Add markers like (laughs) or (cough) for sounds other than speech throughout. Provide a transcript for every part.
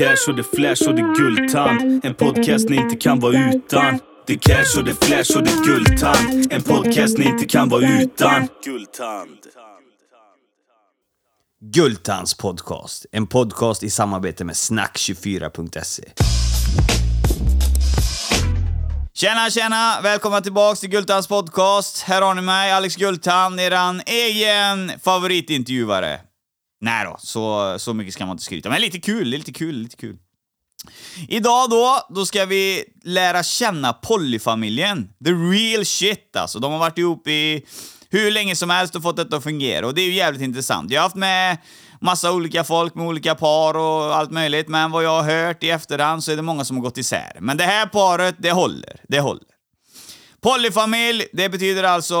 cash och det flash och det guldtand. En podcast ni inte kan vara utan. Det cash och det flash och det guldtand. En podcast ni inte kan vara utan. Guldtand. Guldtands podcast. En podcast i samarbete med snack24.se. Tjena, tjena! Välkomna tillbaks till Gultans podcast. Här har ni mig, Alex Gultan, eran egen favoritintervjuare. Nej då, så, så mycket ska man inte skryta. Men lite kul, lite kul, lite kul. Idag då, då ska vi lära känna Polly-familjen. The real shit alltså. De har varit ihop i hur länge som helst och fått detta att fungera. Och det är ju jävligt intressant. Jag har haft med massa olika folk med olika par och allt möjligt, men vad jag har hört i efterhand så är det många som har gått isär. Men det här paret, det håller. Det håller. Polyfamilj, det betyder alltså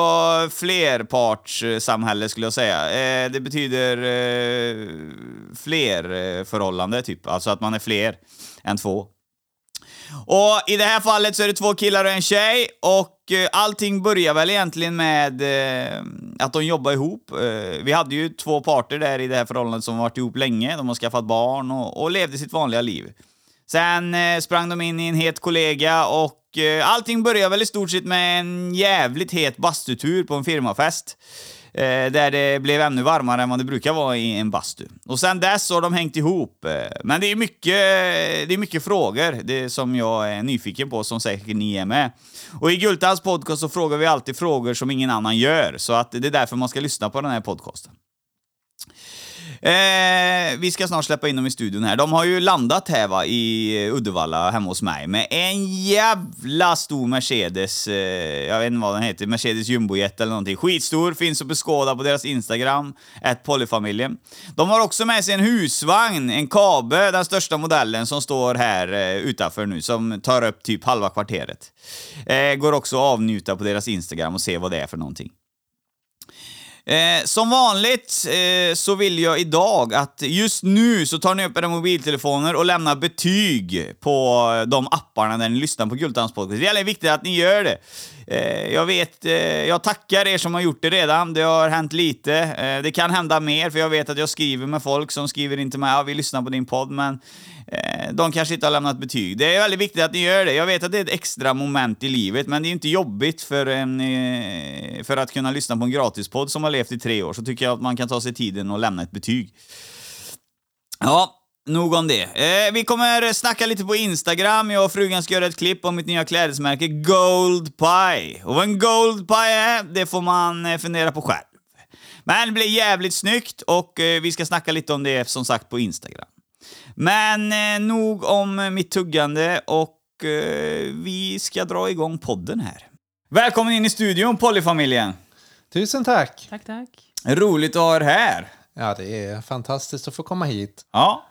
flerpartssamhälle skulle jag säga. Eh, det betyder eh, flerförhållande, eh, typ. Alltså att man är fler än två. Och i det här fallet så är det två killar och en tjej och eh, allting börjar väl egentligen med eh, att de jobbar ihop. Eh, vi hade ju två parter där i det här förhållandet som varit ihop länge. De har skaffat barn och, och levde sitt vanliga liv. Sen eh, sprang de in i en het kollega och eh, allting började väl i stort sett med en jävligt het bastutur på en firmafest. Eh, där det blev ännu varmare än vad det brukar vara i en bastu. Och sen dess har de hängt ihop. Eh, men det är mycket, det är mycket frågor det som jag är nyfiken på, som säkert ni är med. Och i Gultans podcast så frågar vi alltid frågor som ingen annan gör, så att det är därför man ska lyssna på den här podcasten. Eh, vi ska snart släppa in dem i studion här. De har ju landat här va, i Uddevalla hemma hos mig med en jävla stor Mercedes, eh, jag vet inte vad den heter, Mercedes jumbojet eller någonting. Skitstor, finns att beskåda på deras Instagram, ett polyfamiljen. De har också med sig en husvagn, en Kabe, den största modellen som står här eh, utanför nu, som tar upp typ halva kvarteret. Eh, går också att avnjuta på deras Instagram och se vad det är för någonting. Eh, som vanligt eh, så vill jag idag att just nu så tar ni upp era mobiltelefoner och lämnar betyg på eh, de apparna där ni lyssnar på Gultans podcast. Det är viktigt att ni gör det. Eh, jag vet, eh, jag tackar er som har gjort det redan. Det har hänt lite. Eh, det kan hända mer, för jag vet att jag skriver med folk som skriver in till mig, ja, vi lyssnar på din podd, men Eh, de kanske inte har lämnat betyg. Det är väldigt viktigt att ni gör det. Jag vet att det är ett extra moment i livet, men det är inte jobbigt för, en, eh, för att kunna lyssna på en gratispodd som har levt i tre år, så tycker jag att man kan ta sig tiden och lämna ett betyg. Ja, Nog om det. Eh, vi kommer snacka lite på Instagram. Jag och frugan ska göra ett klipp om mitt nya klädesmärke Gold Pie. Och vad en Gold Pie är, det får man eh, fundera på själv. Men det blir jävligt snyggt och vi ska snacka lite om det som sagt på Instagram. Men eh, nog om mitt tuggande och eh, vi ska dra igång podden här. Välkommen in i studion, Pollyfamiljen! Tusen tack! Tack, tack. Roligt att ha er här. Ja, det är fantastiskt att få komma hit. Ja.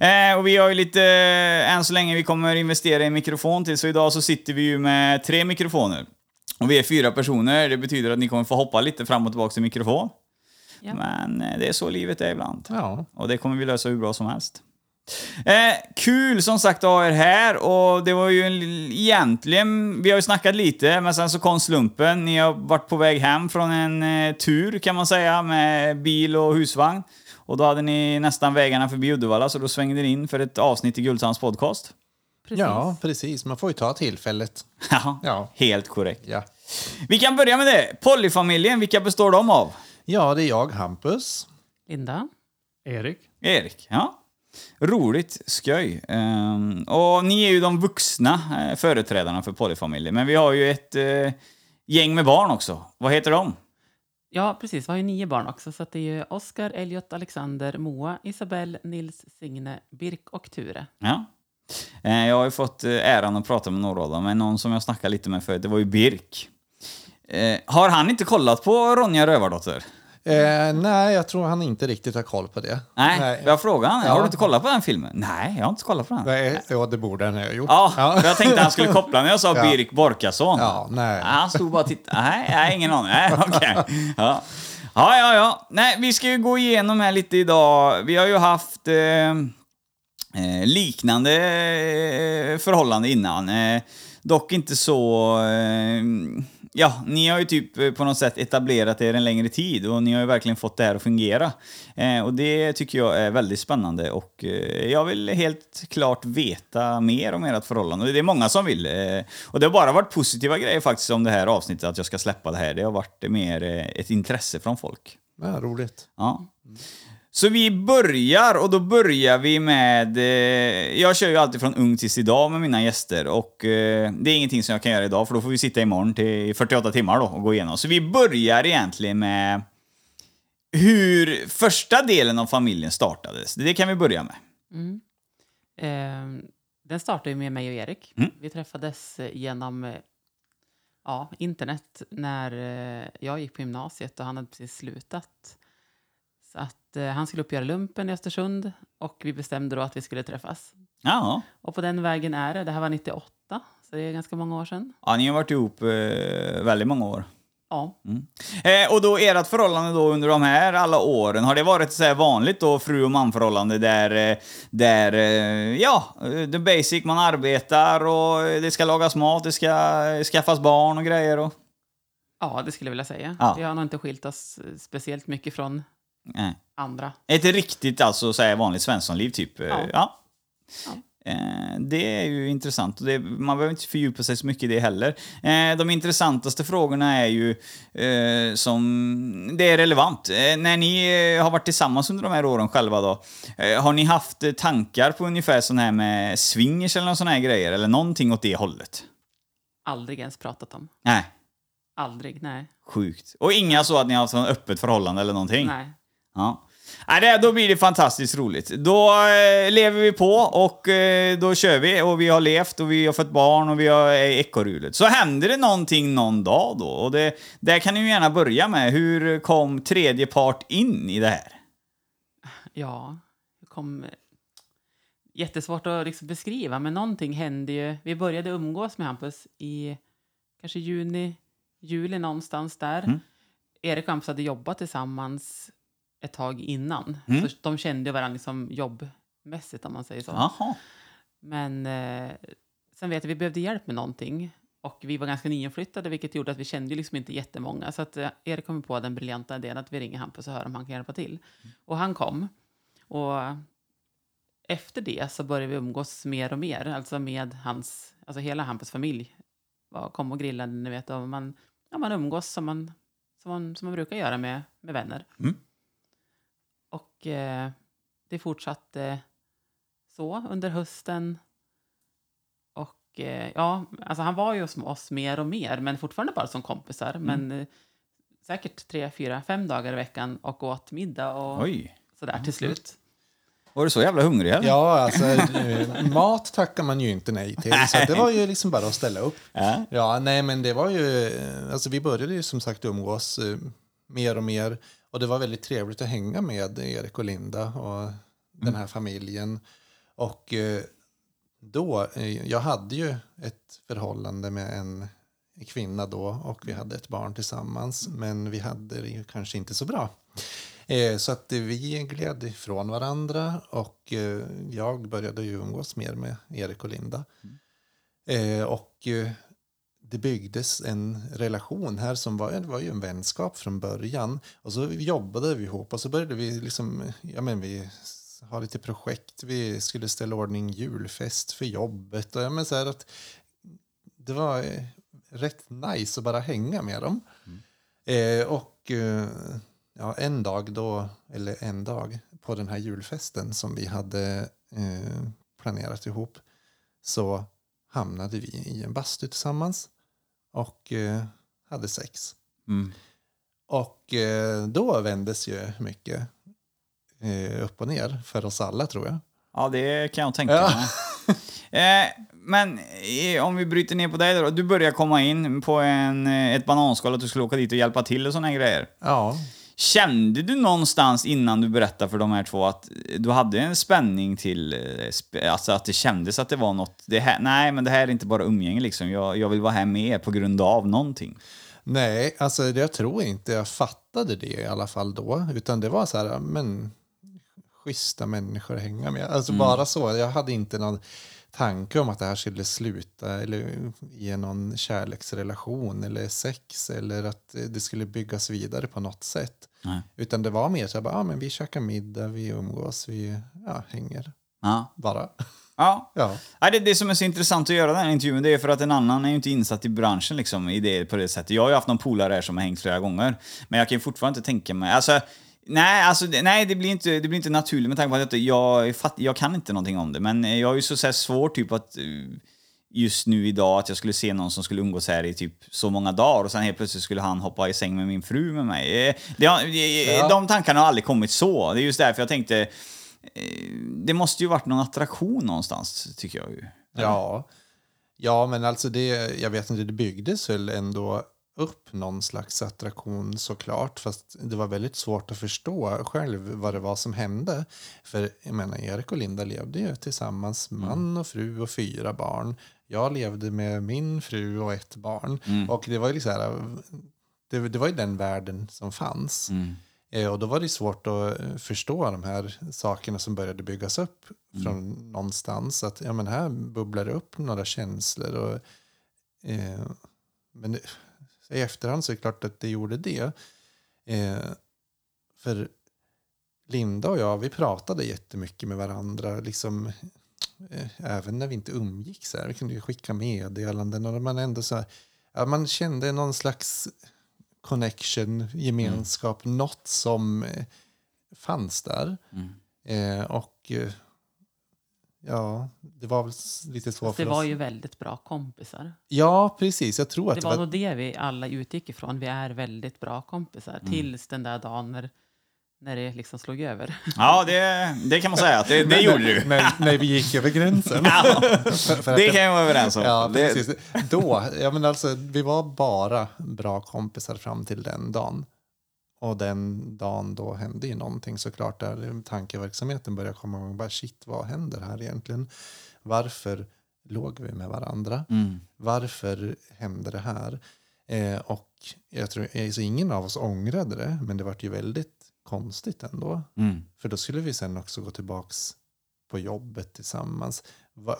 Eh, och vi har ju lite, eh, än så länge vi kommer investera i en mikrofon till, så idag så sitter vi ju med tre mikrofoner. Och vi är fyra personer, det betyder att ni kommer få hoppa lite fram och tillbaka till mikrofon. Ja. Men eh, det är så livet är ibland. Ja. Och det kommer vi lösa hur bra som helst. Eh, kul som sagt att ha er här och det var ju en, egentligen, vi har ju snackat lite, men sen så kom slumpen. Ni har varit på väg hem från en eh, tur kan man säga med bil och husvagn. Och då hade ni nästan vägarna förbi Uddevalla så då svängde ni in för ett avsnitt i Guldsams podcast. Precis. ja, precis. Man får ju ta tillfället. (laughs) Ja, Ja. helt korrekt. Ja. Vi kan börja med det. Pollyfamiljen, vilka består de av? ja, det är jag, Hampus. Linda. Erik? Erik, ja. Roligt, skoj. Ehm, och ni är ju de vuxna eh, företrädarna för Polyfamiljen, men vi har ju ett eh, gäng med barn också. Vad heter de? Ja, precis. Vi har ju nio barn också. Så det är ju Oskar, Elliot, Alexander, Moa, Isabelle, Nils, Signe, Birk och Ture. Ja. Eh, jag har ju fått äran att prata med några av dem, men någon som jag snackade lite med förut, det var ju Birk. Har han inte kollat på Ronja Rövardotter? Eh, nej, jag tror han inte riktigt har koll på det. Nej, jag frågade. Har Ja. du inte kollat på den filmen? Nej, jag har inte kollat på den. Nej, ja, det borde han ha gjort. Ja, för jag tänkte han skulle koppla när jag sa (laughs) Ja. Birk Borkason. Ja, nej. Han stod bara och tittade. Nej, nej ingen aning. Nej, (laughs) okej. Ja. ja, ja, ja. Nej, vi ska ju gå igenom här lite idag. Vi har ju haft eh, eh, liknande eh, förhållande innan. Eh, dock inte så... Eh, ja, ni har ju typ eh, på något sätt etablerat er en längre tid och ni har ju verkligen fått det här att fungera. Eh, och det tycker jag är väldigt spännande och eh, jag vill helt klart veta mer om ert förhållande. Och det är många som vill. Eh, och det har bara varit positiva grejer faktiskt om det här avsnittet, att jag ska släppa det här. Det har varit mer eh, ett intresse från folk. Ja, roligt. Ja. Så vi börjar, och då börjar vi med... Eh, jag kör ju alltid från ung tills idag med mina gäster och eh, det är ingenting som jag kan göra idag för då får vi sitta imorgon till 48 timmar då och gå igenom. Så vi börjar egentligen med hur första delen av familjen startades. Det kan vi börja med. Eh, den startade ju med mig och Erik. Mm. Vi träffades eh, genom eh, ja, internet när eh, jag gick på gymnasiet och han hade precis slutat. Så att eh, han skulle upp och göra lumpen i Östersund och vi bestämde då att vi skulle träffas. Ja. Och på den vägen är det. Det här var 98, så det är ganska många år sedan. ja, ni har varit ihop eh, väldigt många år. Ja, Eh, och då ert förhållande då under de här alla åren, har det varit så här vanligt då fru och manförhållande där, eh, där eh, ja, eh, the basic, man arbetar och det ska lagas mat, det ska skaffas barn och grejer och... ja det skulle jag vilja säga. Ja. Vi har nog inte skilt oss speciellt mycket från Nej. andra. Ett riktigt alltså så här vanligt svenssonliv typ. eh, Ja. ja. Ja. Eh, Det är ju intressant och det, man behöver inte fördjupa sig så mycket i det heller. Eh, De intressantaste frågorna är ju eh, som... Det är relevant. När ni har varit tillsammans under de här åren själva då, har ni haft tankar på ungefär sån här med swingers eller någon sån här grejer? Eller någonting åt det hållet? Aldrig ens pratat om. Nej, Aldrig, nej. sjukt. Och inga så att ni har haft ett öppet förhållande eller någonting? Nej. Ja. Nej, det, då blir det fantastiskt roligt. Då eh, lever vi på och eh, då kör vi och vi har levt och vi har fått barn och vi har i ekorrhjulet. Så händer det någonting någon dag då och det, där kan ni ju gärna börja med. Hur kom tredje part in i det här? Ja, det kom... Jättesvårt att liksom beskriva, men någonting hände ju. Vi började umgås med Hampus i kanske juni, juli någonstans där. Mm. Erik och Hampus hade jobbat tillsammans ett tag innan. Mm. Så de kände varandra liksom jobbmässigt om man säger så. Jaha. Men eh, sen vet jag vi behövde hjälp med någonting. Och vi var ganska nyinflyttade, vilket gjorde att vi kände liksom inte jättemånga. Så att eh, Erik kom på den briljanta idén att vi ringer Hampus och hör om han kan hjälpa till. Och han kom. Och efter det så började vi umgås mer och mer, alltså med hans, alltså hela Hampus familj var, kom och grillade, ni vet, och man, ja, man umgås som man, som man, som man brukar göra med, med vänner. Mm. Och eh, det fortsatte så under hösten. Och eh, ja, alltså han var ju hos oss mer och mer, men fortfarande bara som kompisar. Men eh, säkert tre, fyra, fem dagar i veckan och åt middag och Oj. sådär till slut. Var du så jävla hungrig eller? Ja, alltså eh, mat tackar man ju inte nej till. Så det var ju liksom bara att ställa upp. Ja. Ja, nej men det var ju, eh, alltså vi började ju som sagt umgås eh, mer och mer. Och det var väldigt trevligt att hänga med Erik och Linda och den här familjen. Och eh, då, eh, jag hade ju ett förhållande med en kvinna då och vi hade ett barn tillsammans. Men vi hade det ju kanske inte så bra. Eh, Så att vi gled ifrån varandra och jag började ju umgås mer med Erik och Linda. Eh, Och det byggdes en relation här som var, det var ju en vänskap från början. Och så jobbade vi ihop och så började vi liksom, ja men vi har lite projekt. Vi skulle ställa ordning julfest för jobbet och ja men så här att det var eh, rätt nice att bara hänga med dem. Eh, och eh, ja, en dag då, eller en dag på den här julfesten som vi hade eh, planerat ihop så hamnade vi i en bastu tillsammans och eh, hade sex. Mm. Och eh, då vändes ju mycket eh, upp och ner för oss alla tror jag. Ja, det kan jag tänka mig. (laughs) Eh, men eh, om vi bryter ner på dig då. Du börjar komma in på en, eh, ett bananskal att du skulle åka dit och hjälpa till och här grejer. Ja, Kände du någonstans innan du berättade för de här två att du hade en spänning till, eh, alltså att det kändes att det var något, det här, nej men det här är inte bara umgänge liksom, jag, jag vill vara här med er på grund av någonting. nej, alltså jag tror inte jag fattade det i alla fall då. Utan det var så här, men schyssta människor att hänga med. Alltså bara så. Jag hade inte någon tanke om att det här skulle sluta eller ge någon kärleksrelation eller sex eller att det skulle byggas vidare på något sätt. Nej. Utan det var mer så här, men vi käkar middag, vi umgås, vi ja, hänger Ja. bara. (laughs) Ja. (laughs) Ja. Nej, det, det som är så intressant att göra den här intervjun det är för att en annan är ju inte insatt i branschen liksom, i det, på det sättet. Jag har ju haft någon polare här som har hängt flera gånger. Men jag kan ju fortfarande inte tänka mig... Alltså, nej, alltså, nej det, blir inte, det blir inte naturligt med tanke på att jag, jag, jag kan inte någonting om det. Men jag har ju så, så svårt typ att... eh, Just nu idag att jag skulle se någon som skulle umgås här i typ så många dagar och sen helt plötsligt skulle han hoppa i säng med min fru med mig. Eh, Det har, eh, Ja. De tankarna har aldrig kommit så. Det är just därför jag tänkte... eh, Det måste ju varit någon attraktion någonstans, tycker jag ju. Ja. ja, men alltså det, jag vet inte, det byggdes väl ändå upp någon slags attraktion såklart. Fast det var väldigt svårt att förstå själv vad det var som hände. För jag menar, Erik och Linda levde ju tillsammans, man och fru och fyra barn. Jag levde med min fru och ett barn. Och det var ju liksom det, det var ju den världen som fanns. Eh, Och då var det svårt att eh, förstå de här sakerna som började byggas upp från någonstans. Att ja, men här bubblar det upp några känslor. Och, eh, men det, i efterhand så är det klart att det gjorde det. Eh, för Linda och jag, vi pratade jättemycket med varandra. Liksom, eh, även när vi inte umgicks. Så här. Vi kunde ju skicka meddelanden. Och man, ändå så här, ja, man kände någon slags connection, gemenskap, något som eh, fanns där. Eh, och eh, ja, det var väl lite Fast för det var oss. ju väldigt bra kompisar. Ja, precis. Jag tror att Det det var var... nog det vi alla utgick ifrån. Vi är väldigt bra kompisar. Tills den där dagen när, när det liksom slog över. Ja, det, det kan man säga. att Det, det gjorde du. när, när vi gick över gränsen. Ja, För- (laughs) för att det kan jag vara överens om. Ja, det, precis. Då, ja, men alltså, vi var bara bra kompisar fram till den dagen. Och den dagen då hände ju någonting såklart. Där tankeverksamheten började komma igång. Bara, shit, vad händer här egentligen? Varför låg vi med varandra? Mm. Varför hände det här? Eh, och jag tror, alltså, ingen av oss ångrade det, men det var ju väldigt konstigt ändå. Mm. För då skulle vi sen också gå tillbaks på jobbet tillsammans.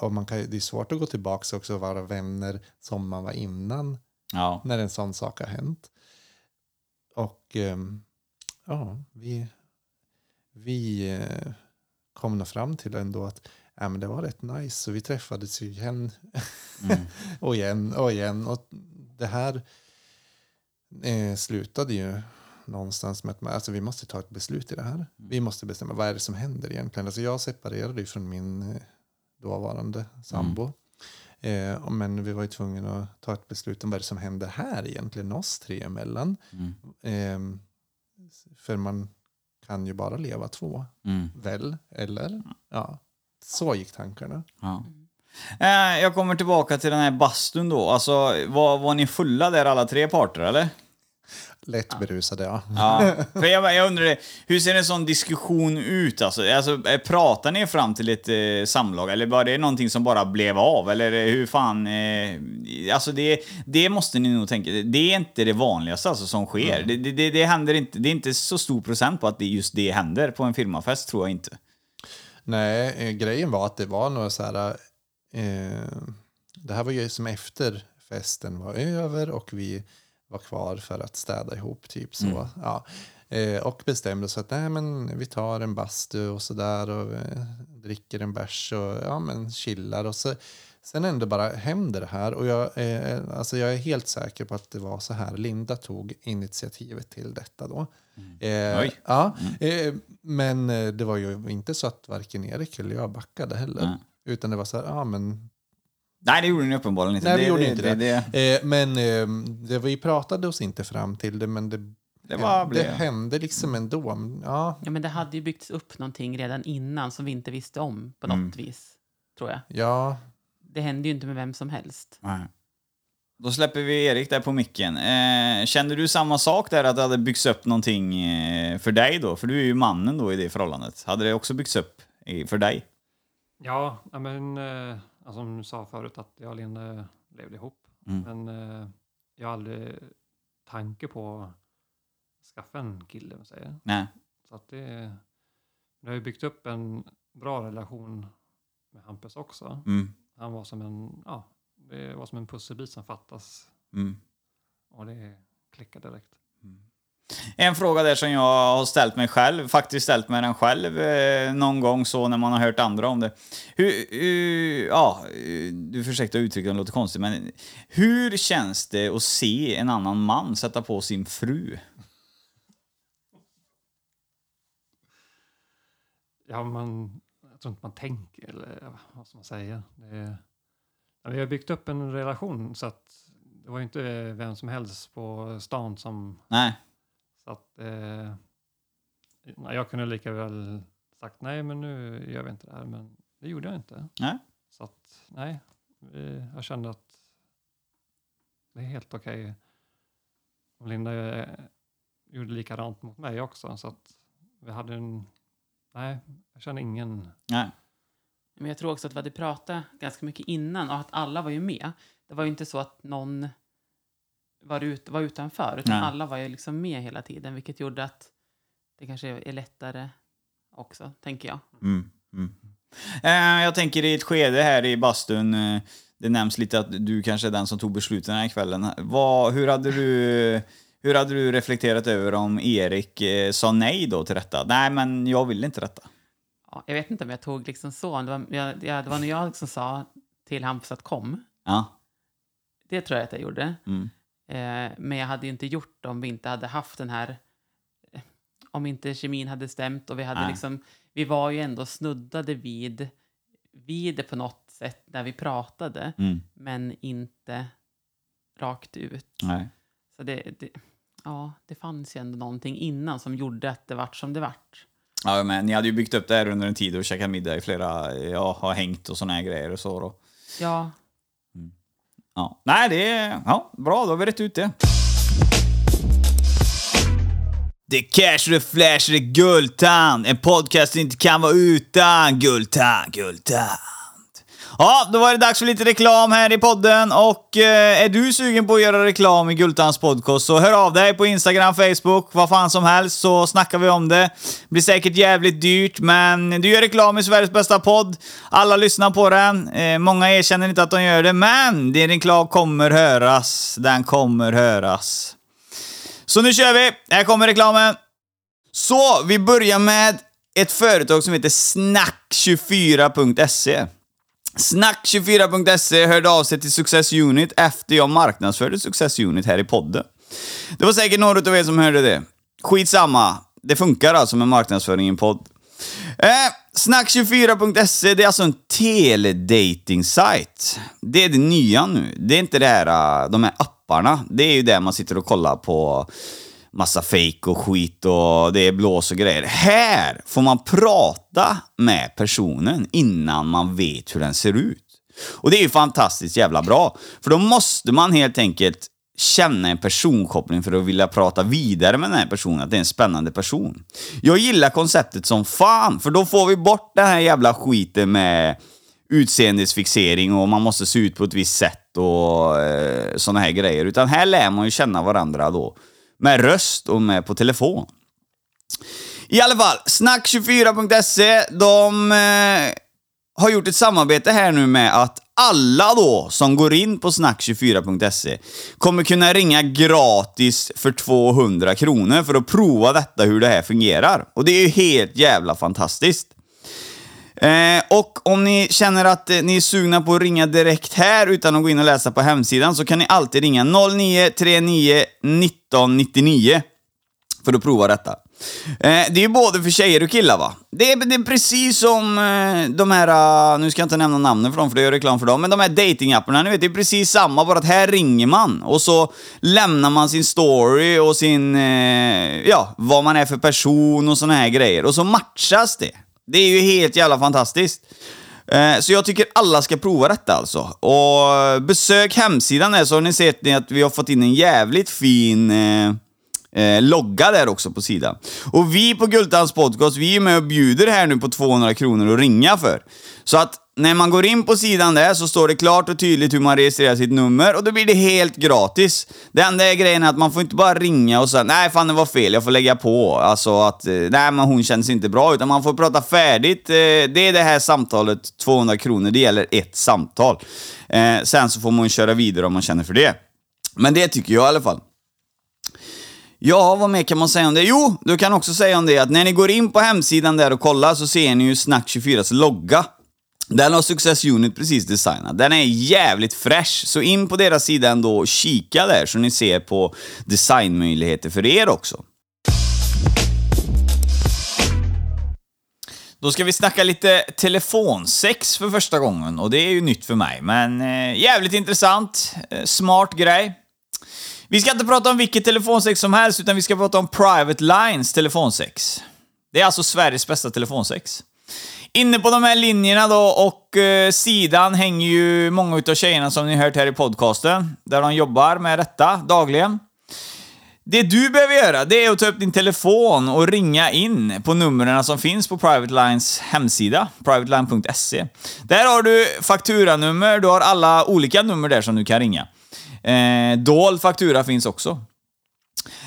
Och man kan, det är svårt att gå tillbaks också och vara vänner som man var innan Ja. när en sån sak har hänt. Och ehm, ja, vi, vi eh, kom nog fram till ändå att ja, men det var rätt nice. Så vi träffades igen (laughs) och igen och igen. Och det här eh, slutade ju någonstans med att man, alltså, vi måste ta ett beslut i det här. Vi måste bestämma vad är det som händer egentligen. Alltså, jag separerade ju från min eh, dåvarande sambo. Eh, men vi var ju tvungna att ta ett beslut om vad det som händer här egentligen, oss tre emellan. Mm. Eh, för man kan ju bara leva två, Mm. väl? Eller? Ja, så gick tankarna. Ja. Eh, jag kommer tillbaka till den här bastun då. Alltså, var, var ni fulla där alla tre parter, eller? Lätt berusade, ja. Ja, (laughs) för jag, jag undrar, hur ser en sån diskussion ut? Alltså, alltså, eh, pratar ni fram till ett eh, samlag eller var det någonting som bara blev av? Eller eh, hur fan... Eh, alltså det, det måste ni nog tänka, det är inte det vanligaste alltså, som sker. Det, det, det, det händer inte, det är inte så stor procent på att det just det händer på en firmafest, tror jag inte. Nej, eh, grejen var att det var några så här... Eh, det här var ju som efter festen var över och vi var kvar för att städa ihop, typ så. Ja. Eh, och bestämde så att nej, men vi tar en bastu och så där och eh, dricker en bärs och ja, men chillar. Och så, sen ändå bara händer det här. Och jag, eh, alltså jag är helt säker på att det var så här Linda tog initiativet till detta då. Eh, Oj. Ja, eh, men eh, det var ju inte så att varken Erik eller jag backade heller. Utan det var så här, ja men Nej, det gjorde ni uppenbarligen inte. Nej, vi det, gjorde det, inte det. det. Eh, men eh, det, vi pratade oss inte fram till det, men det, Det bara det hände liksom ändå. Ja, Ja, men det hade ju byggts upp någonting redan innan som vi inte visste om på något vis. Tror jag. ja, Det hände ju inte med vem som helst. Nej. Då släpper vi Erik där på micken. Eh, kände du samma sak där, att det hade byggts upp någonting eh, för dig då? För du är ju mannen då i det förhållandet. Hade det också byggts upp för dig? Ja, ja, men eh, alltså, som du sa förut att jag och Linda levde ihop. Mm. Men eh, jag har aldrig tanke på att skaffa en kille, om man säger. Nej. Så att det, det har ju byggt upp en bra relation med Hampus också. Mm. Han var som en, ja, det var som en pusselbit som fattas. Mm. Och det klickade direkt. En fråga där som jag har ställt mig själv, faktiskt ställt mig den själv eh, någon gång så när man har hört andra om det. Hur, hur ja, eh, du försökte uttrycka det låter konstigt, men hur känns det att se en annan man sätta på sin fru? Ja, man, jag tror inte man tänker, eller vad ska man säga? Det, vi har byggt upp en relation så att det var ju inte vem som helst på stan som... Nej. Så att, eh, jag kunde lika väl sagt nej, men nu gör vi inte det här. Men det gjorde jag inte. Nej. Så att, nej, vi, jag kände att det är helt okej. Och Linda eh, gjorde likadant mot mig också. Så att vi hade en... Nej, jag kände ingen... Nej. Men jag tror också att vi hade pratat ganska mycket innan och att alla var ju med. Det var ju inte så att någon var, ut, var utanför, utan Nej. alla var ju liksom med hela tiden, vilket gjorde att det kanske är lättare också, tänker jag. Mm. Mm. Eh, jag tänker i ett skede här i bastun, eh, det nämns lite att du kanske är den som tog besluten den här kvällen. Vad, hur, hade du, hur hade du reflekterat över om Erik eh, sa nej då till detta? Nej, men jag vill inte detta. Ja, jag vet inte om jag tog liksom så. Det var, jag, jag, det var när jag liksom sa till Hampus att kom. Ja. Det tror jag att jag gjorde. Mm. Eh, men jag hade ju inte gjort det om vi inte hade haft den här... eh, Om inte kemin hade stämt och vi hade Nej. liksom... Vi var ju ändå snuddade vid, vid det på något sätt när vi pratade, Mm. men inte rakt ut. Nej. Så det, det, ja, det fanns ju ändå någonting innan som gjorde att det vart som det vart. Ja, men ni hade ju byggt upp det här under en tid och käkat middag i flera, ja, har hängt och såna här grejer och så då. Ja, Ja. Nej, det är ja, bra, då har vi rätt ut det. Det är cash, det är flash, det är Guldtand. En podcast inte kan vara utan Guldtand, Guldtand. Ja, då var det dags för lite reklam här i podden och eh, är du sugen på att göra reklam i Gultans podcast så hör av dig på Instagram, Facebook, vad fan som helst så snackar vi om det. Blir säkert jävligt dyrt men du gör reklam i Sveriges bästa podd. Alla lyssnar på den. Eh, många erkänner inte att de gör det men din reklam kommer höras. Den kommer höras. Så nu kör vi! Här kommer reklamen. Så, vi börjar med ett företag som heter Snack24.se. Snack24.se hörde av sig till Success Unit efter jag marknadsförde Success Unit här i podden. Det var säkert några av er som hörde det. Skitsamma, det funkar alltså med marknadsföring i en podd. Eh, Snack24.se, det är alltså en teledating-sajt. Det är det nya nu. Det är inte det här, eh, de här apparna. Det är ju där man sitter och kollar på massa fejk och skit och det är blås och grejer. Här får man prata med personen innan man vet hur den ser ut. Och det är ju fantastiskt jävla bra. För då måste man helt enkelt känna en personkoppling för att vilja prata vidare med den här personen, att det är en spännande person. Jag gillar konceptet som fan, för då får vi bort den här jävla skiten med utseendesfixering och man måste se ut på ett visst sätt och eh, såna här grejer. Utan här lär man ju känna varandra då. Med röst och med på telefon. I alla fall, snack24.se, de eh, har gjort ett samarbete här nu med att alla då som går in på snack24.se kommer kunna ringa gratis för 200 kronor för att prova detta hur det här fungerar. Och det är ju helt jävla fantastiskt. Eh, och om ni känner att eh, ni är sugna på att ringa direkt här utan att gå in och läsa på hemsidan så kan ni alltid ringa 0939 1999 för att prova detta. Eh, det är ju både för tjejer och killar va? Det är, det är precis som eh, de här, eh, nu ska jag inte nämna namnen för dem för det gör reklam för dem, men de här datingapparna, ni vet, det är precis samma, bara att här ringer man och så lämnar man sin story och sin, eh, ja, vad man är för person och såna här grejer och så matchas det. Det är ju helt jävla fantastiskt. Eh, så jag tycker alla ska prova detta alltså. Och besök hemsidan där så har ni sett att vi har fått in en jävligt fin eh, eh logga där också på sidan. Och vi på Gultans podcast, vi är med och bjuder här nu på 200 kronor att ringa för. Så att när man går in på sidan där så står det klart och tydligt hur man registrerar sitt nummer och då blir det helt gratis. Det enda är grejen är att man får inte bara ringa och säga nej fan det var fel, jag får lägga på. Alltså att eh, nej men hon känns inte bra, utan man får prata färdigt. Eh, det är det här samtalet, 200 kronor, det gäller ett samtal. Eh, sen så får man köra vidare om man känner för det. Men det tycker jag i alla fall. Ja, vad mer kan man säga om det? Jo, du kan också säga om det att när ni går in på hemsidan där och kollar så ser ni ju Snack24s logga. Den har Success Unit precis designat. Den är jävligt fresh, så in på deras sida ändå och kika där så ni ser på designmöjligheter för er också. Då ska vi snacka lite telefonsex för första gången och det är ju nytt för mig, men eh, jävligt intressant, eh, smart grej. Vi ska inte prata om vilket telefonsex som helst, utan vi ska prata om Private Lines telefonsex. Det är alltså Sveriges bästa telefonsex. Inne på de här linjerna då och eh, sidan hänger ju många utav tjejerna som ni hört här i podcasten, där de jobbar med detta dagligen. Det du behöver göra, det är att ta upp din telefon och ringa in på numren som finns på Private Lines hemsida, privateline.se. Där har du fakturanummer, du har alla olika nummer där som du kan ringa. Eh, dold faktura finns också.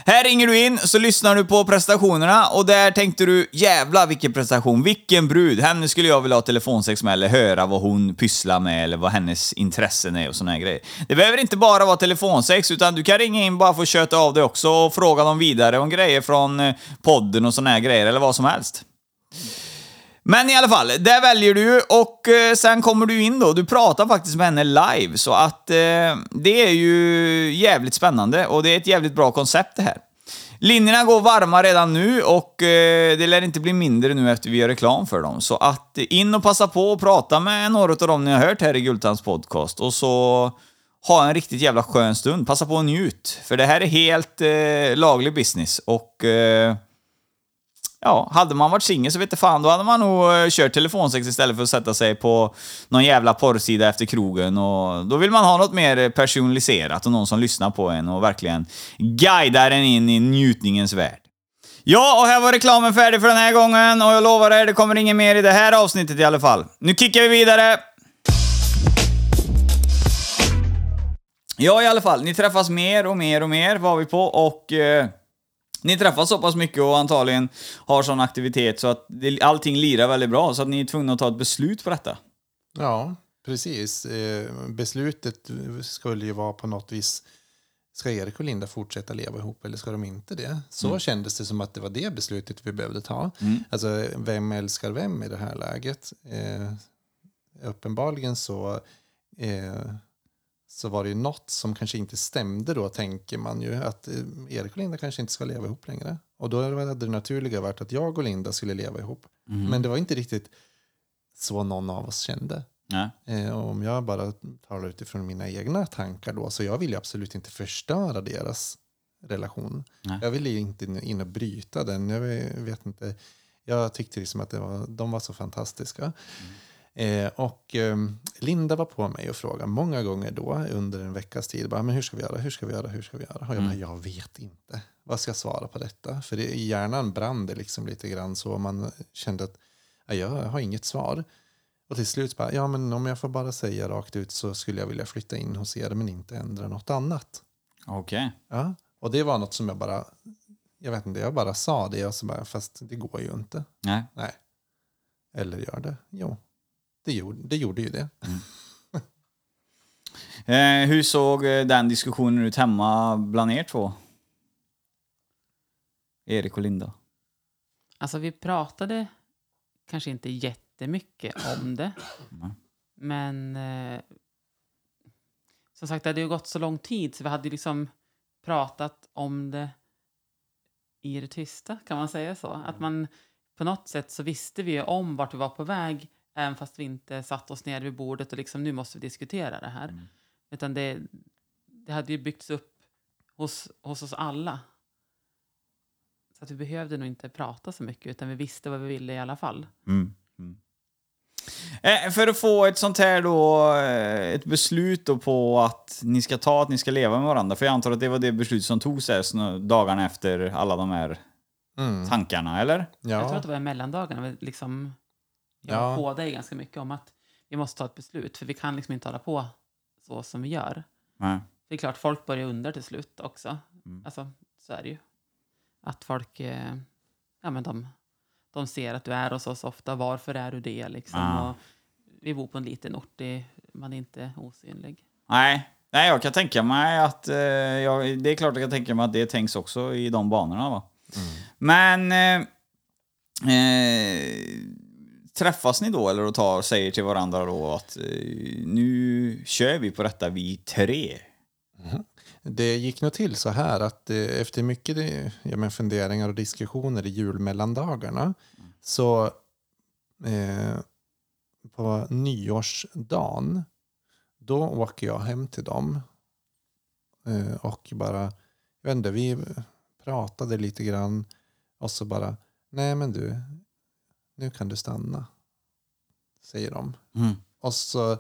Här ringer du in, så lyssnar du på prestationerna och där tänkte du jävla vilken prestation, vilken brud, henne skulle jag vilja ha telefonsex med eller höra vad hon pysslar med eller vad hennes intressen är och såna här grejer. Det behöver inte bara vara telefonsex utan du kan ringa in bara för att köta av dig också och fråga dem vidare om grejer från eh, podden och såna här grejer eller vad som helst. Men i alla fall, där väljer du och eh, sen kommer du in då. Du pratar faktiskt med henne live, så att eh, det är ju jävligt spännande och det är ett jävligt bra koncept det här. Linjerna går varma redan nu och eh, det lär inte bli mindre nu efter vi gör reklam för dem. Så att in och passa på och prata med några av dem ni har hört här i Gultans podcast och så ha en riktigt jävla skön stund. Passa på och njut, för det här är helt eh, laglig business och eh, Ja, hade man varit singel så vet jag fan, då hade man nog eh, kört telefonsex istället för att sätta sig på någon jävla porrsida efter krogen. Och då vill man ha något mer personaliserat och någon som lyssnar på en och verkligen guidar en in i njutningens värld. Ja, och här var reklamen färdig för den här gången och jag lovar er, det kommer inget mer i det här avsnittet i alla fall. Nu kickar vi vidare! Ja, i alla fall, ni träffas mer och mer och mer var vi på och eh, ni träffas så pass mycket och antagligen har sån aktivitet så att det, allting lirar väldigt bra så att ni är tvungna att ta ett beslut på detta. Ja, precis. Eh, beslutet skulle ju vara på något vis, ska Erik och Linda fortsätta leva ihop eller ska de inte det? Så kändes det som att det var det beslutet vi behövde ta. Alltså, vem älskar vem i det här läget? Eh, uppenbarligen så, eh, så var det ju något som kanske inte stämde då, tänker man ju. Att eh, Erik och Linda kanske inte ska leva ihop längre. Och då hade det naturliga varit att jag och Linda skulle leva ihop. Men det var inte riktigt så någon av oss kände. Eh, om jag bara talar utifrån mina egna tankar då, så jag vill ju absolut inte förstöra deras relation. Nej. Jag vill ju inte in och bryta den. Jag vet inte. Jag tyckte liksom att det var, de var så fantastiska. Eh, och eh, Linda var på mig och frågade många gånger då under en veckas tid. Bara, men hur ska vi göra? Hur ska vi göra? Hur ska vi göra? Och jag bara, jag vet inte. Vad ska jag svara på detta? För det, i hjärnan brann det liksom lite grann så. Man kände att ja, jag har inget svar. Och till slut bara, ja men om jag får bara säga rakt ut så skulle jag vilja flytta in hos er men inte ändra något annat. Okej. Ja. Och det var något som jag bara, jag vet inte, jag bara sa det och så bara, fast det går ju inte. Nej. Nej. Eller gör det? Jo, det gjorde, det gjorde ju det. Eh, hur såg eh, den diskussionen ut hemma bland er två? Erik och Linda. Alltså vi pratade kanske inte jättemycket om det. Men eh, som sagt, det hade ju gått så lång tid så vi hade liksom pratat om det i det tysta, kan man säga så? Att man på något sätt så visste vi ju om vart vi var på väg även fast vi inte satt oss ner vid bordet och liksom nu måste vi diskutera det här. Utan det, det hade ju byggts upp hos, hos oss alla. Så att vi behövde nog inte prata så mycket utan vi visste vad vi ville i alla fall. Eh, för att få ett sånt här då, eh, ett beslut då på att ni ska ta, att ni ska leva med varandra. För jag antar att det var det beslut som togs här dagarna efter alla de här tankarna, eller? Jag tror Ja, att det var i mellandagarna. vi Liksom, jag Ja. på dig ganska mycket om att vi måste ta ett beslut, för vi kan liksom inte hålla på så som vi gör. Nej. Det är klart, folk börjar undra till slut också. Mm. Alltså, så är det ju. Att folk, eh, ja men de, de ser att du är hos oss ofta. Varför är du det liksom? Ah. Och vi bor på en liten ort, det, man är inte osynlig. Nej. Nej, jag kan tänka mig att... Eh, jag, det är klart jag kan tänka mig att det tänks också i de banorna. Va? Men... Eh, eh, träffas ni då eller och tar, säger till varandra då att eh, nu kör vi på detta vi tre? Det gick nog till så här att eh, efter mycket eh, ja, men funderingar och diskussioner i julmellandagarna så eh, på nyårsdagen då åker jag hem till dem eh, och bara, jag vet inte, vi pratade lite grann och så bara, nej men du, nu kan du stanna, säger de. Mm. Och så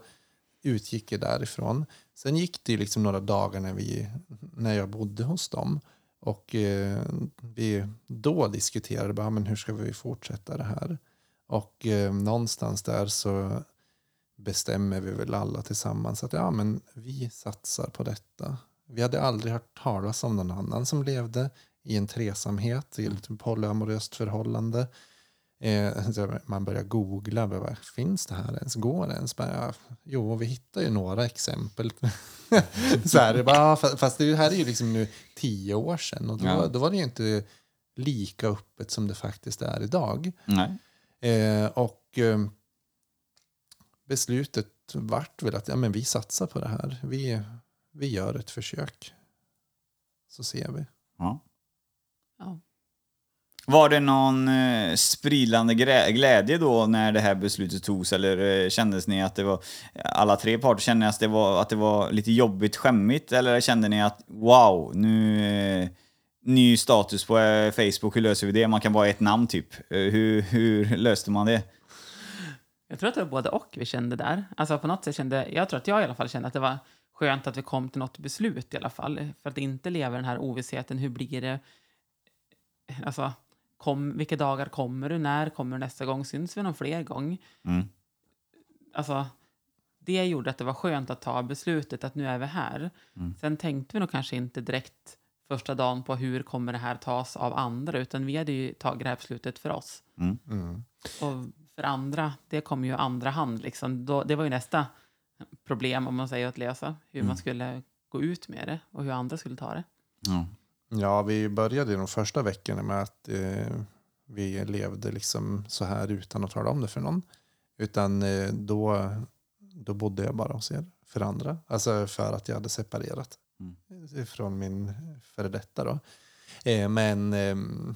utgick jag därifrån. Sen gick det ju liksom några dagar när, vi, när jag bodde hos dem. Och eh, vi då diskuterade bara, men hur ska vi fortsätta det här? Och eh, någonstans där så bestämmer vi väl alla tillsammans att ja, men vi satsar på detta. Vi hade aldrig hört talas om någon annan som levde i en tresamhet, i ett polyamoröst förhållande. Eh, man börjar googla, bara, finns det här ens? Går det ens? Bara, jo, vi hittar ju några exempel. (laughs) så här, bara, fast det här är ju liksom nu tio år sedan och då, Ja. då var det ju inte lika öppet som det faktiskt är idag. Eh, och eh, beslutet vart väl att ja, men vi satsar på det här. Vi, vi gör ett försök. Så ser vi. Ja. Var det någon eh, sprilande glädje då när det här beslutet togs eller eh, kändes ni att det var alla tre parter kände ni att det var, att det var lite jobbigt, skämmigt eller kände ni att wow, nu eh, ny status på eh, Facebook, hur löser vi det? Man kan bara ha ett namn typ. Eh, hur, hur löste man det? Jag tror att det var både och vi kände där. Alltså på något sätt kände, jag tror att jag i alla fall kände att det var skönt att vi kom till något beslut i alla fall. För att inte leva i den här ovissheten. Hur blir det? Alltså, kom, vilka dagar kommer du? När kommer du nästa gång? Syns vi någon fler gång? Mm. Alltså, det gjorde att det var skönt att ta beslutet att nu är vi här. Mm. Sen tänkte vi nog kanske inte direkt första dagen på hur kommer det här tas av andra, utan vi hade ju tagit det här beslutet för oss. Mm. Och för andra, det kommer ju andra hand. Liksom. Då, det var ju nästa problem, om man säger att lösa. Hur man skulle gå ut med det och hur andra skulle ta det. Ja. Ja, vi började de första veckorna med att eh, vi levde liksom så här utan att tala om det för någon. Utan eh, då, då bodde jag bara hos er för andra. Alltså för att jag hade separerat från min före detta. Då. Eh, men ehm,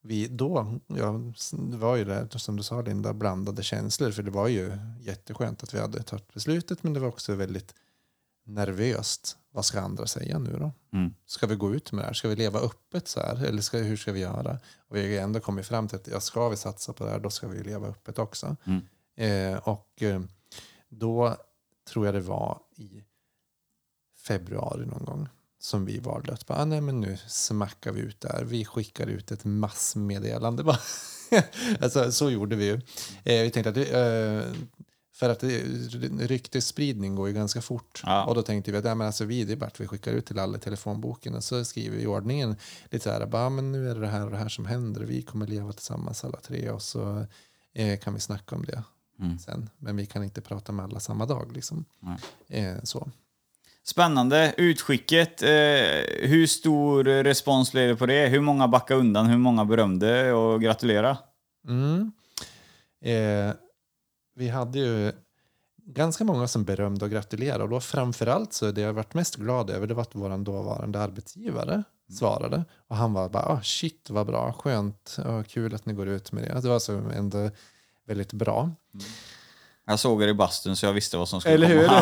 vi då, ja, det var ju det som du sa Linda, blandade känslor. För det var ju jätteskönt att vi hade tagit beslutet men det var också väldigt nervöst. Vad ska andra säga nu då? Mm. Ska vi gå ut med det här? Ska vi leva öppet så här? Eller ska, hur ska vi göra? Och vi har ändå kommit fram till att ja, ska vi satsa på det här, då ska vi leva öppet också. Mm. Eh, och eh, då tror jag det var i februari någon gång som vi valde att bara, ah, nej, men nu smackar vi ut där. Vi skickar ut ett massmeddelande. bara. (laughs) alltså, så gjorde vi ju. Eh, vi tänkte att eh, för att det, ryktesspridning går ju ganska fort. Ja. Och då tänkte vi att ja, men alltså, vi, det är bara att vi skickar ut till alla telefonboken och så skriver vi i ordningen lite så här, bara, men nu är det det här och det här som händer. Vi kommer leva tillsammans alla tre och så eh, kan vi snacka om det Mm. sen. Men vi kan inte prata med alla samma dag. Liksom. Eh, så. Spännande. Utskicket, eh, hur stor respons blev det på det? Hur många backade undan? Hur många berömde och gratulera? Mm. Vi hade ju ganska många som berömde och gratulerade. Och då framförallt så det jag varit mest glad över det var att vår dåvarande arbetsgivare svarade. Och han var bara, ah, shit vad bra, skönt, ja, kul att ni går ut med det. Det var så ändå väldigt bra. Jag såg er i bastun så jag visste vad som skulle Eller hur? (laughs) komma.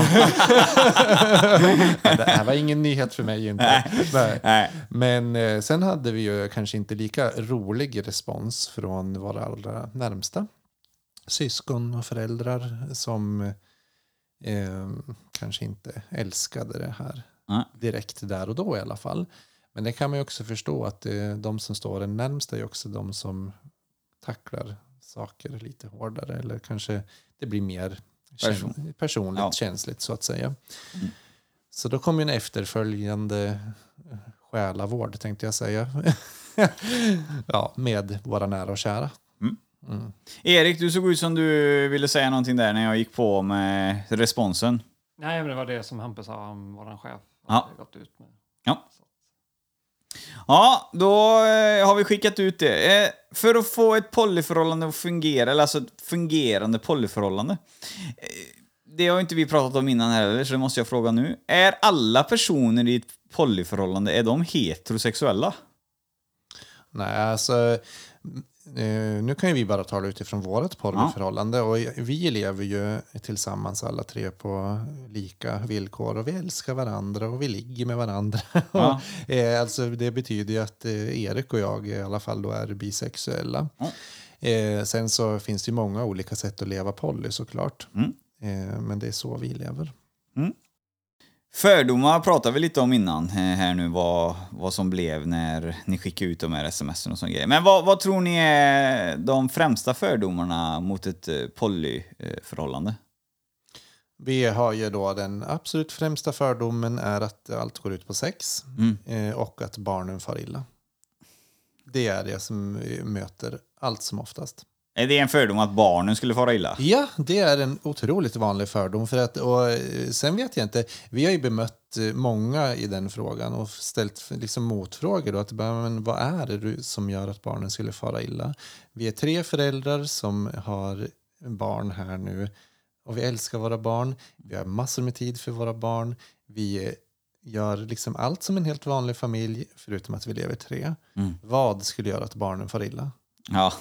det här var ingen nyhet för mig inte. Nej. Nej. Men eh, sen hade vi ju kanske inte lika rolig respons från våra allra närmsta syskon och föräldrar som eh, kanske inte älskade det här Nej. direkt där och då i alla fall. Men det kan man ju också förstå att eh, de som står en närmst är ju också de som tacklar saker lite hårdare eller kanske det blir mer kän- personligt Ja. känsligt så att säga. Så då kom ju en efterföljande eh, själavård tänkte jag säga. (laughs) ja, med våra nära och kära. Erik, du såg ut som du ville säga någonting där när jag gick på med responsen. Nej, men det var det som Hampus sa om vår chef. Ja. Gått ut med. Ja. Ja, då eh, har vi skickat ut det. Eh, för att få ett polyförhållande att fungera, eller alltså ett fungerande polyförhållande. Eh, det har inte vi pratat om innan heller, så det måste jag fråga nu. Är alla personer i ett polyförhållande, är de heterosexuella? Nej, alltså... eh, Nu kan ju vi bara tala utifrån vårt porrförhållande. Och vi lever ju tillsammans alla tre på lika villkor. Och vi älskar varandra och vi ligger med varandra. (laughs) Ja. Eh, alltså, det betyder ju att eh, Erik och jag i alla fall då är bisexuella. Ja. Eh, sen så finns det ju många olika sätt att leva poly såklart. Mm. Men det är så vi lever. Fördomar pratade vi lite om innan eh, här nu, vad, vad som blev när ni skickade ut de här sms och sån grejer. Men vad, vad tror ni är de främsta fördomarna mot ett eh, polyförhållande? Vi har ju då den absolut främsta fördomen är att allt går ut på sex Mm. eh, och att barnen far illa. Det är det som vi möter allt som oftast. Är det en fördom att barnen skulle fara illa? Ja, det är en otroligt vanlig fördom. För att, och, eh, sen vet jag inte, vi har ju bemött eh, många i den frågan och ställt liksom motfrågor. Då, att, men vad är det som gör att barnen skulle fara illa? Vi är tre föräldrar som har barn här nu och vi älskar våra barn. Vi har massor med tid för våra barn. Vi eh, gör liksom allt som en helt vanlig familj förutom att vi lever tre. Mm. Vad skulle göra att barnen far illa? Ja,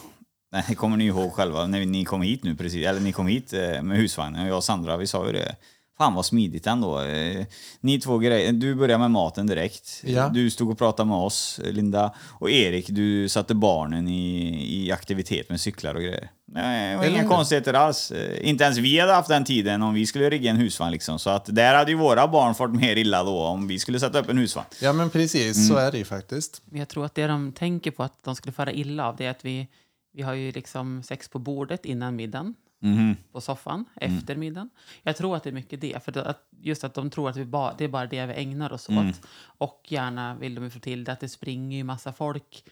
Nej, det kommer ni ihåg själva när ni kom hit nu precis, eller ni kom hit eh, med husvagnen och jag och Sandra vi sa ju det. Fan vad smidigt ändå. Eh, Ni två grejer, du började med maten direkt. Ja. Du stod och pratade med oss, Linda. Och Erik, du satte barnen i, i aktivitet med cyklar och grejer. Nej, det inga konstigheter alls. Eh, Inte ens vi hade haft den tiden om vi skulle rigga en husvagn liksom. Så att där hade ju våra barn fått mer illa då om vi skulle sätta upp en husvagn. Ja men precis, Mm. så är det ju faktiskt. Men Jag tror att det de tänker på att de skulle fara illa av det är att vi, vi har ju liksom sex på bordet innan middagen, Mhm. på soffan efter middagen. Jag tror att det är mycket det, för att, just att de tror att vi bara, det är bara det vi ägnar oss åt. Och gärna vill de ju få till det att det springer ju massa folk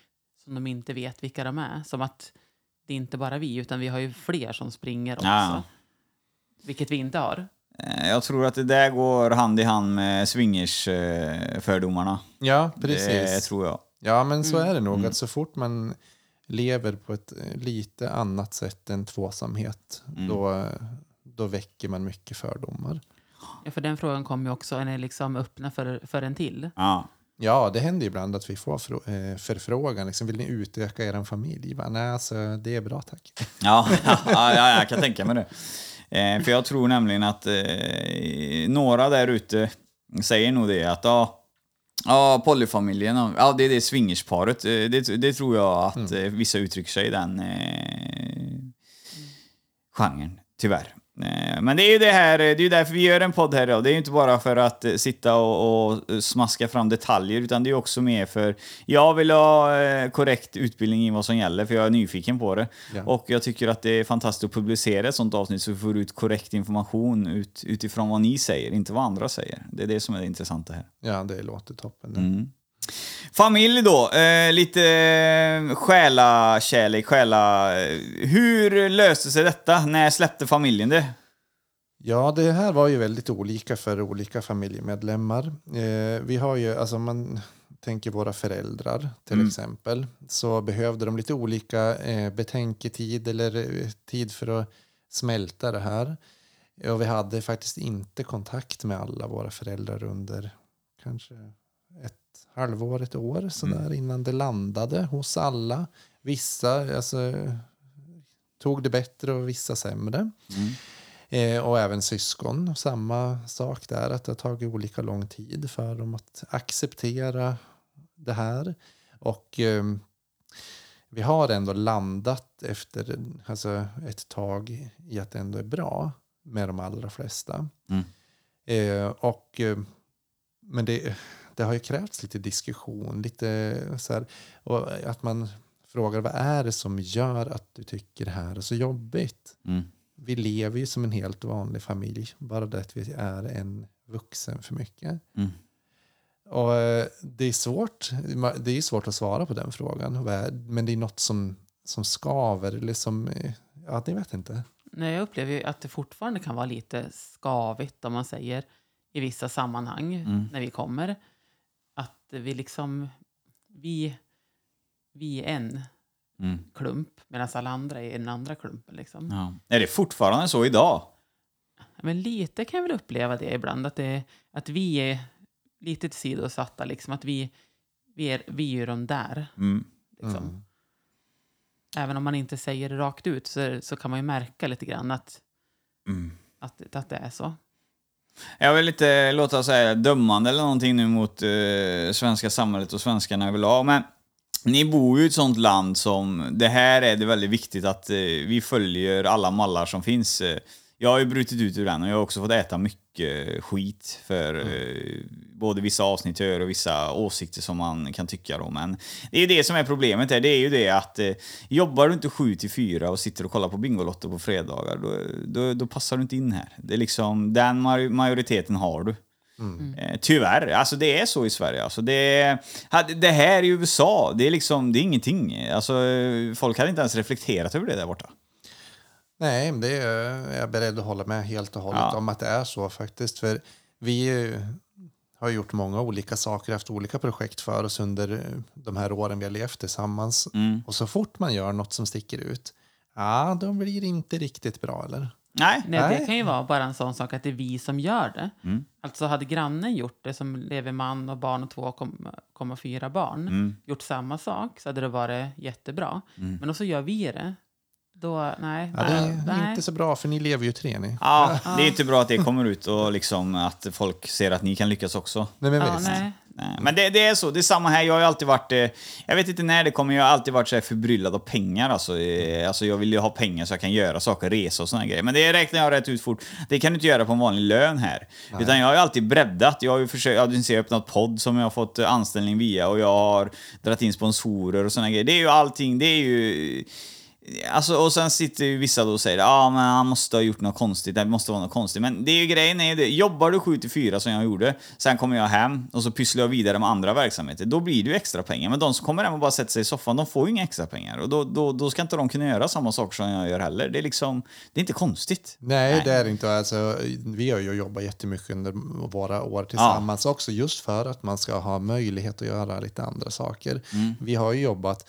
som de inte vet vilka de är. Som att det är inte bara vi, utan vi har ju fler som springer också. Ja. Vilket vi inte har. Eh, Jag tror att det där går hand i hand med swingers-fördomarna. Ja, precis. Det tror jag. Ja, men så är det nog. Mm. Att så fort man lever på ett eh, lite annat sätt än tvåsamhet, Mm. då, då väcker man mycket fördomar. Ja, för den frågan kommer ju också, är ni liksom öppna för, för en till? Ja. Ja, det händer ibland att vi får eh, förfrågan. Liksom, vill ni utöka er familj? Bara, Nej, alltså, det är bra tack. (laughs) Ja, ja, ja, jag kan tänka mig det. Eh, för jag tror nämligen att eh, några där ute säger nog det att ja, ja polyfamiljen, ja det är det swingersparet. Eh, det, det tror jag att eh, vissa uttrycker sig i den eh, genren, tyvärr. Eh, Men det är ju det här, det är ju därför vi gör en podd här idag. Det är ju inte bara för att eh, sitta och, och smaska fram detaljer, utan det är också mer för jag vill ha eh, korrekt utbildning i vad som gäller, för jag är nyfiken på det. Ja. Och jag tycker att det är fantastiskt att publicera ett sånt avsnitt så vi får ut korrekt information ut, utifrån vad ni säger, inte vad andra säger. Det är det som är det intressanta här. Ja, det låter toppen. Mm. Familj då, eh, lite eh, själakärlek, själa... eh, Hur löste sig detta? När släppte familjen det? Ja, det här var ju väldigt olika för olika familjemedlemmar. Eh, vi har ju, alltså man tänker våra föräldrar till Mm. exempel, så behövde de lite olika eh, betänketid eller eh, tid för att smälta det här. Och vi hade faktiskt inte kontakt med alla våra föräldrar under kanske ett halvår, ett år sådär innan det landade hos alla. Vissa alltså, tog det bättre och vissa sämre. Eh, och även syskon, samma sak där, att det har tagit olika lång tid för dem att acceptera det här. Och eh, vi har ändå landat efter alltså, ett tag i att det ändå är bra med de allra flesta. Mm. Eh, och, eh, men det, det har ju krävts lite diskussion, lite så här, och att man frågar vad är det som gör att du tycker det här är så jobbigt? Mm. vi lever ju som en helt vanlig familj. Bara det att vi är en vuxen för mycket. Mm. Och eh, det är svårt. Det är svårt att svara på den frågan. Men det är något som, som skaver. Eller som, eh, ja, det vet jag inte. Nej, jag upplever ju att det fortfarande kan vara lite skavigt om man säger i vissa sammanhang Mm. när vi kommer. Att vi liksom, vi, vi är en Mm. klump medan alla andra är den andra klumpen. Liksom. Ja. Är det fortfarande så idag? Men lite kan jag väl uppleva det ibland, att, det, att vi är lite sidosatta, liksom, att vi, vi, är, vi är ju de där. Mm. Liksom. Mm. Även om man inte säger det rakt ut så, så kan man ju märka lite grann att, Mm. att, att det är så. Jag vill inte låta säga dömande eller någonting nu mot eh, svenska samhället och svenskarna överlag, men ni bor ju i ett sånt land som, det här är det väldigt viktigt att eh, vi följer alla mallar som finns. Eh, jag har ju brutit ut ur den och jag har också fått äta mycket skit för eh, både vissa avsnitt jag gör och vissa åsikter som man kan tycka om. Men det är det som är problemet här, det är ju det att eh, jobbar du inte 7 till 4 och sitter och kollar på Bingolotto på fredagar, då, då, då passar du inte in här. Det är liksom, den maj- majoriteten har du. Eh, tyvärr, alltså det är så i Sverige. Alltså det, det här i USA, det är liksom, det är ingenting. Alltså, folk hade inte ens reflekterat över det där borta. Nej, men det är jag beredd att hålla med helt och hållet Ja. om att det är så faktiskt. För vi har gjort många olika saker, haft olika projekt för oss under eh, de här åren vi har levt tillsammans. Mm. Och så fort man gör något som sticker ut, ja, då blir det inte riktigt bra, eller? Nej. Nej, Nej. Det kan ju vara bara en sån sak att det är vi som gör det. Mm. Alltså hade grannen gjort det, som lever man och barn och 2,4 barn, Mm. gjort samma sak så hade det varit jättebra. Men också gör vi det. Då, nej. Ja, det är nej. inte så bra, för ni lever ju tre ni. Ja, det är inte bra att det kommer ut och liksom att folk ser att ni kan lyckas också. Nej, men Ja, visst. nej. Nej, Men det, det är så, det är samma här. Jag har ju alltid varit, eh, jag vet inte när det kommer, jag har alltid varit så här förbryllad av pengar. Alltså, eh, alltså jag vill ju ha pengar så jag kan göra saker, resa och såna grejer. Men det räknar jag rätt ut fort. Det kan du inte göra på en vanlig lön här. Utan jag har ju alltid breddat. Jag har ju försökt, ja, du ser, jag har öppnat podd som jag har fått eh, anställning via och jag har dragit in sponsorer och såna grejer. Det är ju allting, det är ju... Alltså, och sen sitter ju vissa då och säger ja ah, men han måste ha gjort något konstigt, det måste vara något konstigt. Men det är ju grejen är ju det, jobbar du 7-4 som jag gjorde, sen kommer jag hem och så pysslar jag vidare med andra verksamheter, då blir det ju extra pengar. Men de som kommer hem och bara sätter sig i soffan, de får ju inga extra pengar. Och då, då, då ska inte de kunna göra samma saker som jag gör heller. Det är liksom, det är inte konstigt. Nej, det är det inte. Alltså, vi har ju jobbat jättemycket under våra år tillsammans också, just för att man ska ha möjlighet att göra lite andra saker. Vi har ju jobbat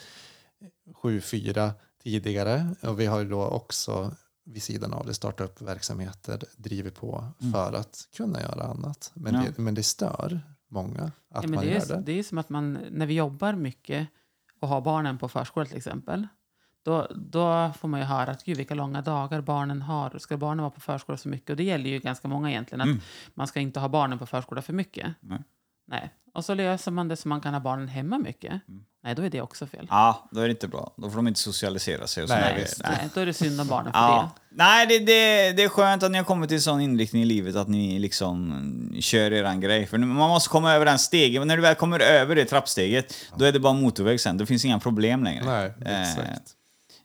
7-4 tidigare och vi har ju då också vid sidan av det startat upp verksamheter, drivit på för att kunna göra annat. Men, Ja. det, men det stör många att Ja, man det, gör är, det. det är som att man, när vi jobbar mycket och har barnen på förskola till exempel, då, då får man ju höra att gud vilka långa dagar barnen har. Ska barnen vara på förskola så mycket? Och det gäller ju ganska många egentligen, att man ska inte ha barnen på förskola för mycket. Nej. Nej. Och så löser man det så man kan ha barnen hemma mycket. Nej, då är det också fel. Ja, då är det inte bra. Då får de inte socialisera sig och Nej. Nej, då är det synd om barnen för Ja. det. Nej, det, det, det är skönt att ni har kommit till sån inriktning i livet att ni liksom kör eran grej. För man måste komma över den stegen. Men när du väl kommer över det trappsteget, då är det bara motorväg sen. Det finns inga problem längre. Nej, Eh, exakt.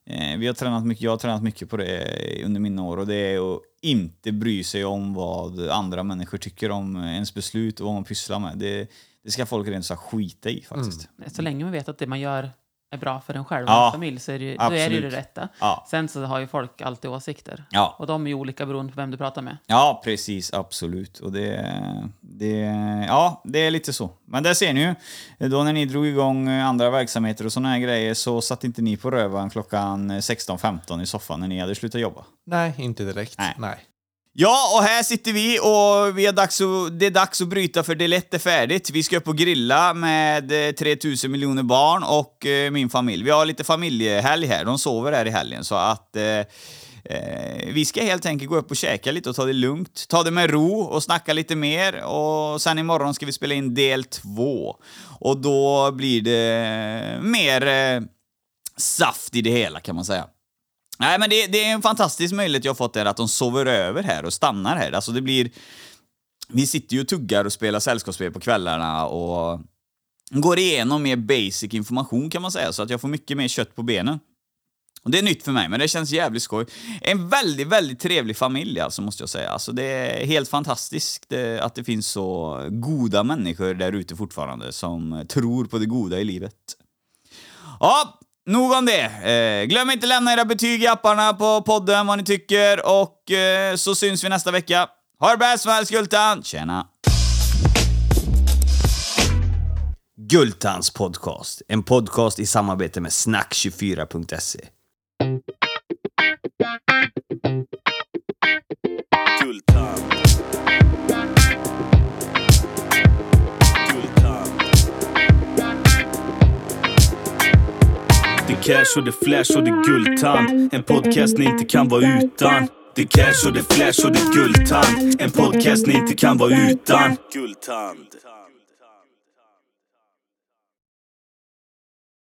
Eh, vi har tränat mycket, jag har tränat mycket på det under mina år och det är att inte bry sig om vad andra människor tycker om ens beslut och vad man pysslar med. Det, det ska folk rent sagt skita i faktiskt. Mm. Så länge man vet att det man gör är bra för en själv och Ja, en familj så är det, ju- då är det ju det rätta. Ja. Sen så har ju folk alltid åsikter. Ja. Och de är ju olika beroende på vem du pratar med. Ja, precis. Absolut. Och det, det, ja, det är lite så. Men där ser ni ju. Då när ni drog igång andra verksamheter och såna här grejer så satt inte ni på rövan klockan 16-15 i soffan när ni hade slutat jobba. Nej, inte direkt. Nej. Nej. Ja, och här sitter vi och vi är dags att, det är dags att bryta för det lätt är färdigt. Vi ska upp och grilla med eh, 3000 miljoner barn och eh, min familj. Vi har lite familjehelg här, de sover här i helgen så att eh, eh, vi ska helt enkelt gå upp och käka lite och ta det lugnt, ta det med ro och snacka lite mer och sen imorgon ska vi spela in del två. Och då blir det mer eh, saft i det hela kan man säga. Nej, men det, det är en fantastisk möjlighet jag har fått där att de sover över här och stannar här. Alltså det blir... Vi sitter ju och tuggar och spelar sällskapsspel på kvällarna och går igenom mer basic information kan man säga, så att jag får mycket mer kött på benen. Och det är nytt för mig, men det känns jävligt skoj. En väldigt, väldigt trevlig familj alltså, måste jag säga. Alltså, det är helt fantastiskt eh, att det finns så goda människor där ute fortfarande som tror på det goda i livet. Ja, nog om det. Eh, glöm inte lämna era betyg i apparna på podden, vad ni tycker, och eh, så syns vi nästa vecka. Ha det bäst, väl Skultan! Tjena! Gultans podcast. En podcast i samarbete med snack24.se. Guldtand. Det är cash och det är flash och det är guldtand. En podcast ni inte kan vara utan. Det är cash och det är flash och det är guldtand. En podcast ni inte kan vara utan. Guldtand.